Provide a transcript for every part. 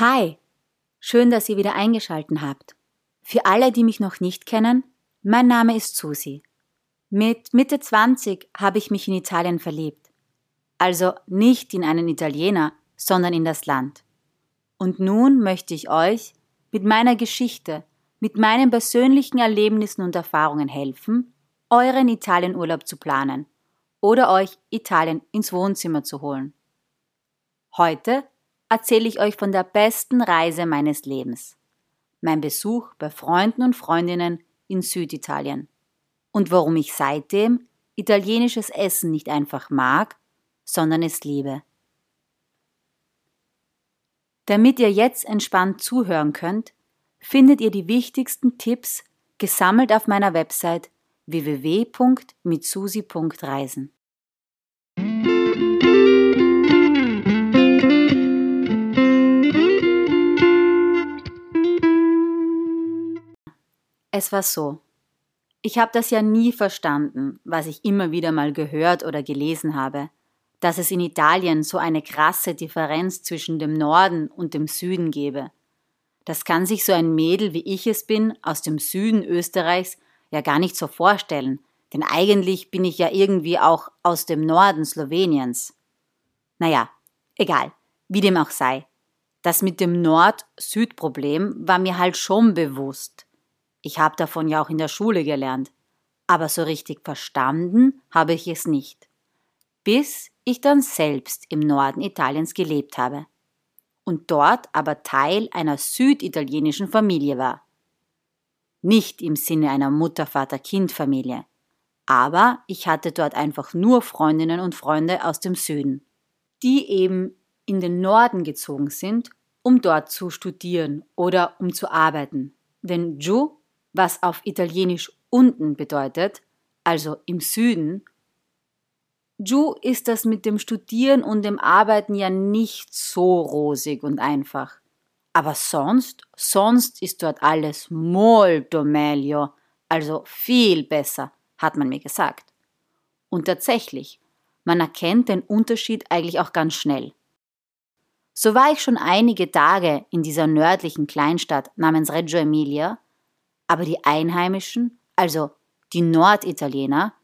Hi, schön, dass ihr wieder eingeschalten habt. Für alle, die mich noch nicht kennen, mein Name ist Susi. Mit Mitte 20 habe ich mich in Italien verliebt. Also nicht in einen Italiener, sondern in das Land. Und nun möchte ich euch mit meiner Geschichte, mit meinen persönlichen Erlebnissen und Erfahrungen helfen, euren Italienurlaub zu planen oder euch Italien ins Wohnzimmer zu holen. Heute erzähle ich euch von der besten Reise meines Lebens. Mein Besuch bei Freunden und Freundinnen in Süditalien. Und warum ich seitdem italienisches Essen nicht einfach mag, sondern es liebe. Damit ihr jetzt entspannt zuhören könnt, findet ihr die wichtigsten Tipps gesammelt auf meiner Website www.mitsusi.reisen. Es war so. Ich habe das ja nie verstanden, was ich immer wieder mal gehört oder gelesen habe, dass es in Italien so eine krasse Differenz zwischen dem Norden und dem Süden gebe. Das kann sich so ein Mädel wie ich es bin aus dem Süden Österreichs ja gar nicht so vorstellen, denn eigentlich bin ich ja irgendwie auch aus dem Norden Sloweniens. Naja, egal, wie dem auch sei. Das mit dem Nord-Süd-Problem war mir halt schon bewusst. Ich habe davon ja auch in der Schule gelernt. Aber so richtig verstanden habe ich es nicht. Bis ich dann selbst im Norden Italiens gelebt habe. Und dort aber Teil einer süditalienischen Familie war. Nicht im Sinne einer Mutter-Vater-Kind-Familie. Aber ich hatte dort einfach nur Freundinnen und Freunde aus dem Süden, die eben in den Norden gezogen sind, um dort zu studieren oder um zu arbeiten. Denn giù was auf Italienisch unten bedeutet, also im Süden. Giù ist das mit dem Studieren und dem Arbeiten ja nicht so rosig und einfach. Aber sonst, sonst ist dort alles molto meglio, also viel besser, hat man mir gesagt. Und tatsächlich, man erkennt den Unterschied eigentlich auch ganz schnell. So war ich schon einige Tage in dieser nördlichen Kleinstadt namens Reggio Emilia aber die Einheimischen, also die Norditaliener,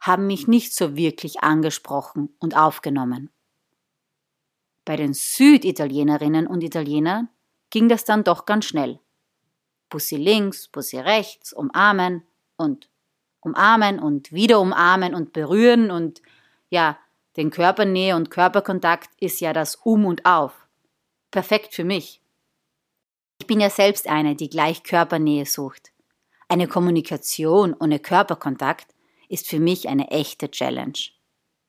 haben mich nicht so wirklich angesprochen und aufgenommen. Bei den Süditalienerinnen und Italienern ging das dann doch ganz schnell. Bussi links, Bussi rechts, umarmen und umarmen und wieder umarmen und berühren und ja, den Körpernähe und Körperkontakt ist ja das Um und Auf. Perfekt für mich. Ich bin ja selbst eine, die gleich Körpernähe sucht. Eine Kommunikation ohne Körperkontakt ist für mich eine echte Challenge.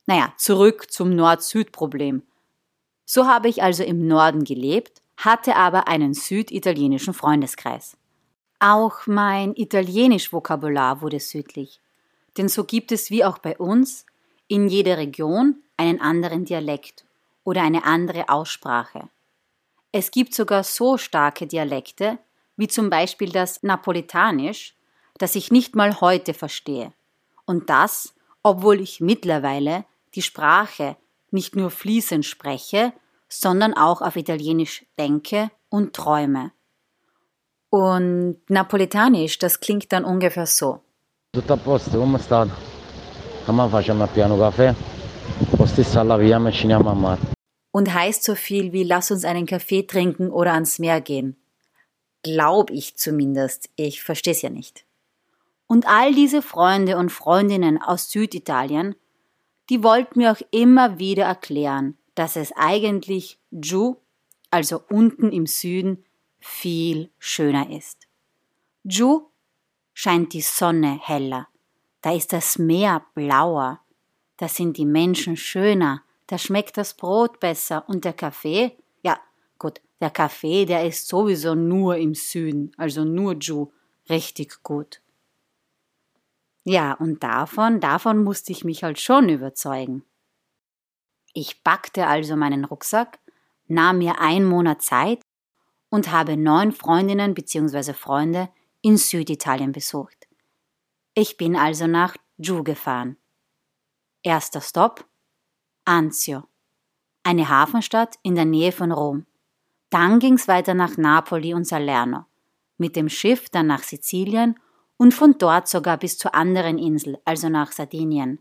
Naja, zurück zum Nord-Süd-Problem. So habe ich also im Norden gelebt, hatte aber einen süditalienischen Freundeskreis. Auch mein Italienisch-Vokabular wurde südlich. Denn so gibt es wie auch bei uns in jeder Region einen anderen Dialekt oder eine andere Aussprache. Es gibt sogar so starke Dialekte, wie zum Beispiel das Napolitanisch, das ich nicht mal heute verstehe. Und das, obwohl ich mittlerweile die Sprache nicht nur fließend spreche, sondern auch auf Italienisch denke und träume. Und Napolitanisch, das klingt dann ungefähr so. Tutto a posto, come state? Mamma facciamo piano caffè, o stessa via e ci und heißt so viel wie lass uns einen Kaffee trinken oder ans Meer gehen. Glaub ich zumindest, ich verstehe es ja nicht. Und all diese Freunde und Freundinnen aus Süditalien, die wollten mir auch immer wieder erklären, dass es eigentlich Giù, also unten im Süden, viel schöner ist. Giù scheint die Sonne heller, da ist das Meer blauer, da sind die Menschen schöner, da schmeckt das Brot besser und der Kaffee, ja, gut, der Kaffee, der ist sowieso nur im Süden, also nur Ju, richtig gut. Ja, und davon, davon musste ich mich halt schon überzeugen. Ich packte also meinen Rucksack, nahm mir einen Monat Zeit und habe neun Freundinnen bzw. Freunde in Süditalien besucht. Ich bin also nach Giù gefahren. Erster Stopp Anzio, eine Hafenstadt in der Nähe von Rom. Dann ging's weiter nach Napoli und Salerno, mit dem Schiff dann nach Sizilien und von dort sogar bis zur anderen Insel, also nach Sardinien.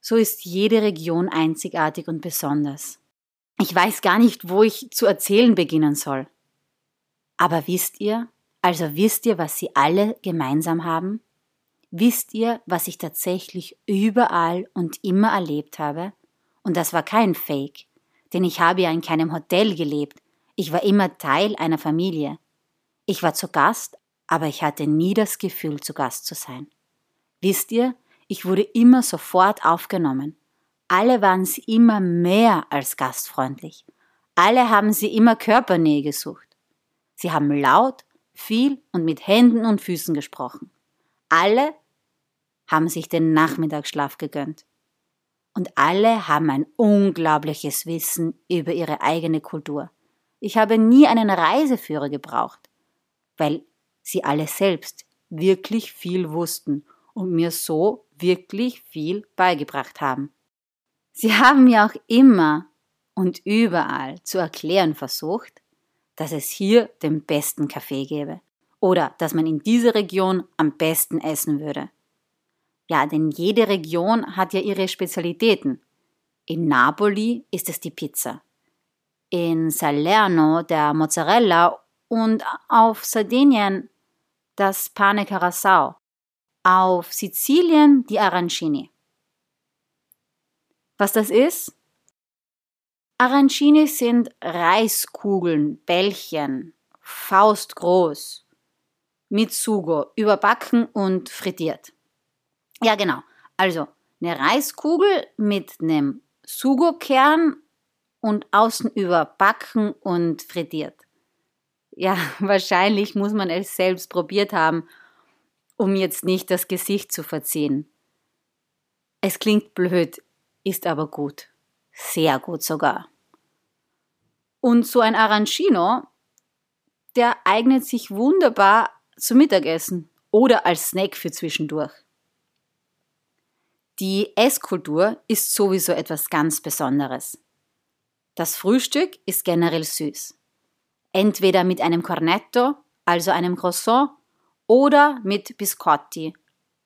So ist jede Region einzigartig und besonders. Ich weiß gar nicht, wo ich zu erzählen beginnen soll. Aber wisst ihr, also wisst ihr, was sie alle gemeinsam haben? Wisst ihr, was ich tatsächlich überall und immer erlebt habe? Und das war kein Fake, denn ich habe ja in keinem Hotel gelebt. Ich war immer Teil einer Familie. Ich war zu Gast, aber ich hatte nie das Gefühl, zu Gast zu sein. Wisst ihr, ich wurde immer sofort aufgenommen. Alle waren sie immer mehr als gastfreundlich. Alle haben sie immer Körpernähe gesucht. Sie haben laut, viel und mit Händen und Füßen gesprochen. Alle haben sich den Nachmittagsschlaf gegönnt. Und alle haben ein unglaubliches Wissen über ihre eigene Kultur. Ich habe nie einen Reiseführer gebraucht, weil sie alle selbst wirklich viel wussten und mir so wirklich viel beigebracht haben. Sie haben mir auch immer und überall zu erklären versucht, dass es hier den besten Kaffee gäbe oder dass man in dieser Region am besten essen würde. Ja, denn jede Region hat ja ihre Spezialitäten. In Napoli ist es die Pizza, in Salerno der Mozzarella und auf Sardinien das Pane Carasau, auf Sizilien die Arancini. Was das ist? Arancini sind Reiskugeln, Bällchen, faustgroß, mit Sugo, überbacken und frittiert. Ja, genau. Also eine Reiskugel mit einem Sugo-Kern und außen überbacken und frittiert. Ja, wahrscheinlich muss man es selbst probiert haben, um jetzt nicht das Gesicht zu verziehen. Es klingt blöd, ist aber gut. Sehr gut sogar. Und so ein Arancino, der eignet sich wunderbar zum Mittagessen oder als Snack für zwischendurch. Die Esskultur ist sowieso etwas ganz Besonderes. Das Frühstück ist generell süß entweder mit einem Cornetto, also einem Croissant, oder mit Biscotti,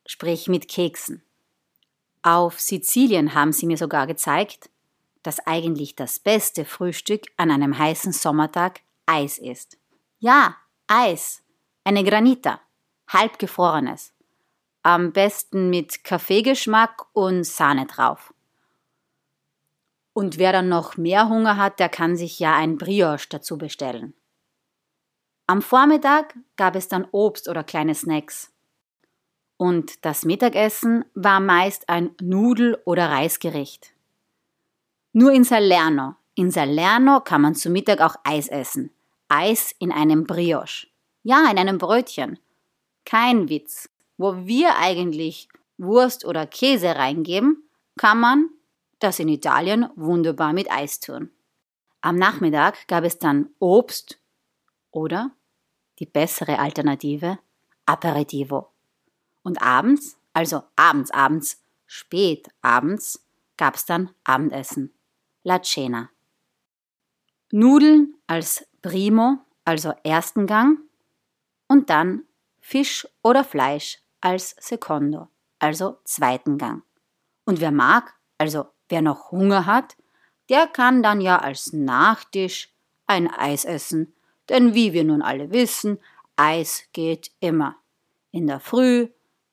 sprich mit Keksen. Auf Sizilien haben sie mir sogar gezeigt, dass eigentlich das beste Frühstück an einem heißen Sommertag Eis ist. Ja, Eis, eine Granita, halbgefrorenes. Am besten mit Kaffeegeschmack und Sahne drauf. Und wer dann noch mehr Hunger hat, der kann sich ja ein Brioche dazu bestellen. Am Vormittag gab es dann Obst oder kleine Snacks. Und das Mittagessen war meist ein Nudel- oder Reisgericht. Nur in Salerno. In Salerno kann man zu Mittag auch Eis essen. Eis in einem Brioche. Ja, in einem Brötchen. Kein Witz. Wo wir eigentlich Wurst oder Käse reingeben, kann man das in Italien wunderbar mit Eis tun. Am Nachmittag gab es dann Obst oder die bessere Alternative Aperitivo. Und abends, also abends, abends, spät abends, gab's dann Abendessen. La Cena. Nudeln als Primo, also ersten Gang, und dann Fisch oder Fleisch als Secondo, also zweiten Gang. Und wer mag, also Wer noch Hunger hat, der kann dann ja als Nachtisch ein Eis essen, denn wie wir nun alle wissen, Eis geht immer. In der Früh,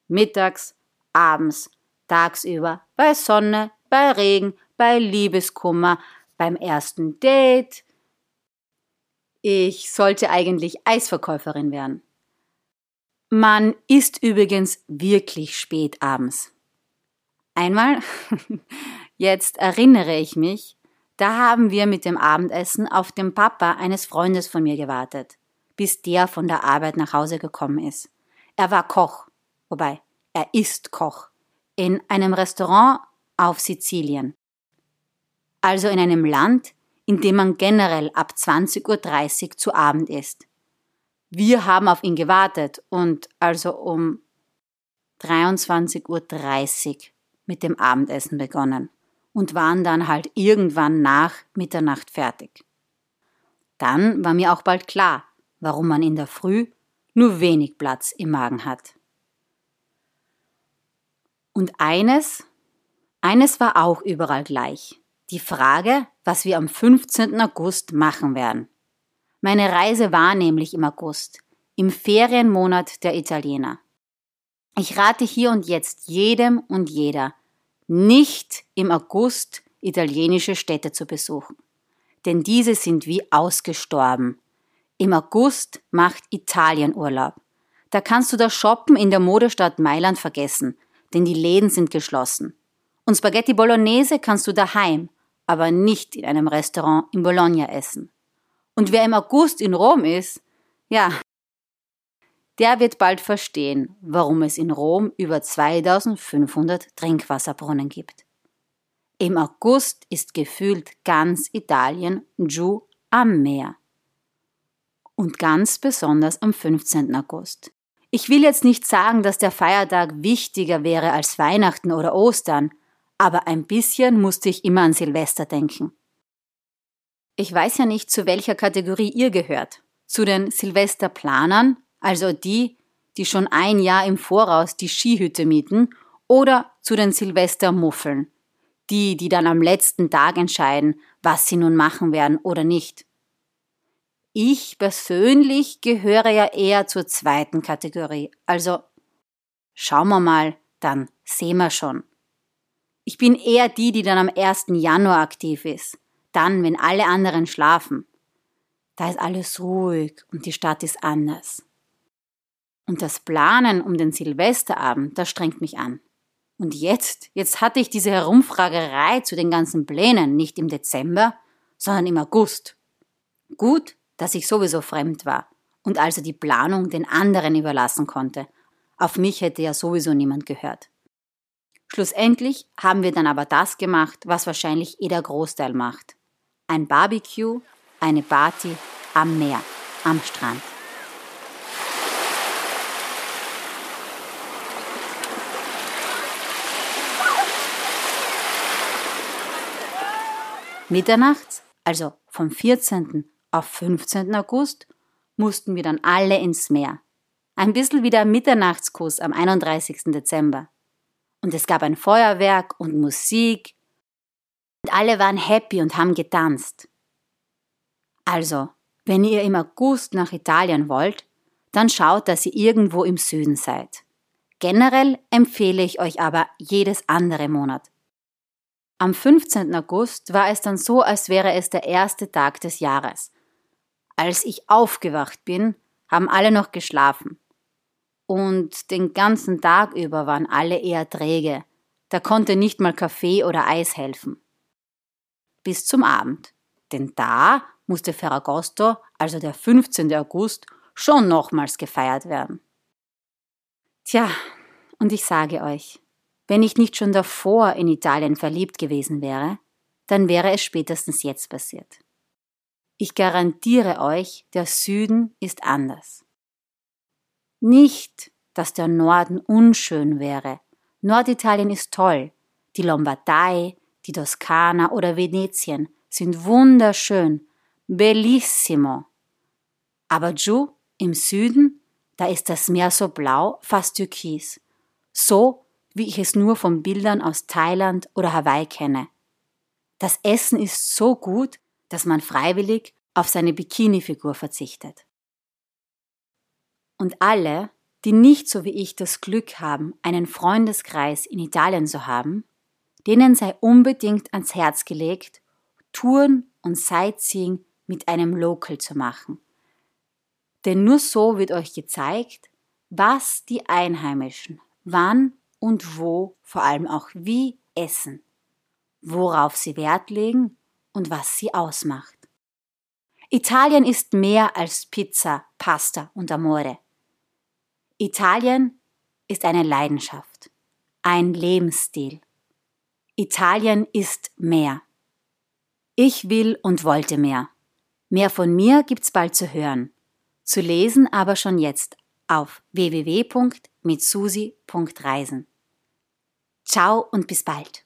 mittags, abends, tagsüber, bei Sonne, bei Regen, bei Liebeskummer, beim ersten Date. Ich sollte eigentlich Eisverkäuferin werden. Man isst übrigens wirklich spät abends. Einmal Jetzt erinnere ich mich, da haben wir mit dem Abendessen auf den Papa eines Freundes von mir gewartet, bis der von der Arbeit nach Hause gekommen ist. Er war Koch, wobei er ist Koch, in einem Restaurant auf Sizilien. Also in einem Land, in dem man generell ab 20.30 Uhr zu Abend isst. Wir haben auf ihn gewartet und also um 23.30 Uhr mit dem Abendessen begonnen und waren dann halt irgendwann nach Mitternacht fertig. Dann war mir auch bald klar, warum man in der Früh nur wenig Platz im Magen hat. Und eines, eines war auch überall gleich. Die Frage, was wir am 15. August machen werden. Meine Reise war nämlich im August, im Ferienmonat der Italiener. Ich rate hier und jetzt jedem und jeder, nicht im August italienische Städte zu besuchen. Denn diese sind wie ausgestorben. Im August macht Italien Urlaub. Da kannst du das Shoppen in der Modestadt Mailand vergessen, denn die Läden sind geschlossen. Und Spaghetti Bolognese kannst du daheim, aber nicht in einem Restaurant in Bologna essen. Und wer im August in Rom ist, ja, der wird bald verstehen, warum es in Rom über 2500 Trinkwasserbrunnen gibt. Im August ist gefühlt ganz Italien giù am Meer. Und ganz besonders am 15. August. Ich will jetzt nicht sagen, dass der Feiertag wichtiger wäre als Weihnachten oder Ostern, aber ein bisschen musste ich immer an Silvester denken. Ich weiß ja nicht, zu welcher Kategorie ihr gehört. Zu den Silvesterplanern also die, die schon ein Jahr im Voraus die Skihütte mieten, oder zu den Silvestermuffeln, die, die dann am letzten Tag entscheiden, was sie nun machen werden oder nicht. Ich persönlich gehöre ja eher zur zweiten Kategorie, also schauen wir mal, dann sehen wir schon. Ich bin eher die, die dann am 1. Januar aktiv ist, dann, wenn alle anderen schlafen. Da ist alles ruhig und die Stadt ist anders. Und das Planen um den Silvesterabend, das strengt mich an. Und jetzt, jetzt hatte ich diese Herumfragerei zu den ganzen Plänen nicht im Dezember, sondern im August. Gut, dass ich sowieso fremd war und also die Planung den anderen überlassen konnte. Auf mich hätte ja sowieso niemand gehört. Schlussendlich haben wir dann aber das gemacht, was wahrscheinlich eh der Großteil macht. Ein Barbecue, eine Party am Meer, am Strand. Mitternachts, also vom 14. auf 15. August, mussten wir dann alle ins Meer. Ein bisschen wie der Mitternachtskuss am 31. Dezember. Und es gab ein Feuerwerk und Musik. Alle waren happy und haben getanzt. Also, wenn ihr im August nach Italien wollt, dann schaut, dass ihr irgendwo im Süden seid. Generell empfehle ich euch aber jedes andere Monat. Am 15. August war es dann so, als wäre es der erste Tag des Jahres. Als ich aufgewacht bin, haben alle noch geschlafen. Und den ganzen Tag über waren alle eher träge. Da konnte nicht mal Kaffee oder Eis helfen. Bis zum Abend. Denn da musste Ferragosto, also der 15. August, schon nochmals gefeiert werden. Tja, und ich sage euch, wenn ich nicht schon davor in Italien verliebt gewesen wäre, dann wäre es spätestens jetzt passiert. Ich garantiere euch, der Süden ist anders. Nicht, dass der Norden unschön wäre. Norditalien ist toll. Die Lombardei, die Toskana oder Venetien sind wunderschön. Bellissimo. Aber giù im Süden, da ist das Meer so blau, fast türkis. So wie ich es nur von Bildern aus Thailand oder Hawaii kenne. Das Essen ist so gut, dass man freiwillig auf seine Bikini-Figur verzichtet. Und alle, die nicht so wie ich das Glück haben, einen Freundeskreis in Italien zu haben, denen sei unbedingt ans Herz gelegt, Touren und Sightseeing mit einem Local zu machen. Denn nur so wird euch gezeigt, was die Einheimischen wann und wo, vor allem auch wie essen, worauf sie Wert legen und was sie ausmacht. Italien ist mehr als Pizza, Pasta und Amore. Italien ist eine Leidenschaft, ein Lebensstil. Italien ist mehr. Ich will und wollte mehr. Mehr von mir gibt's bald zu hören. Zu lesen aber schon jetzt auf www.mitsusi.reisen. Ciao und bis bald.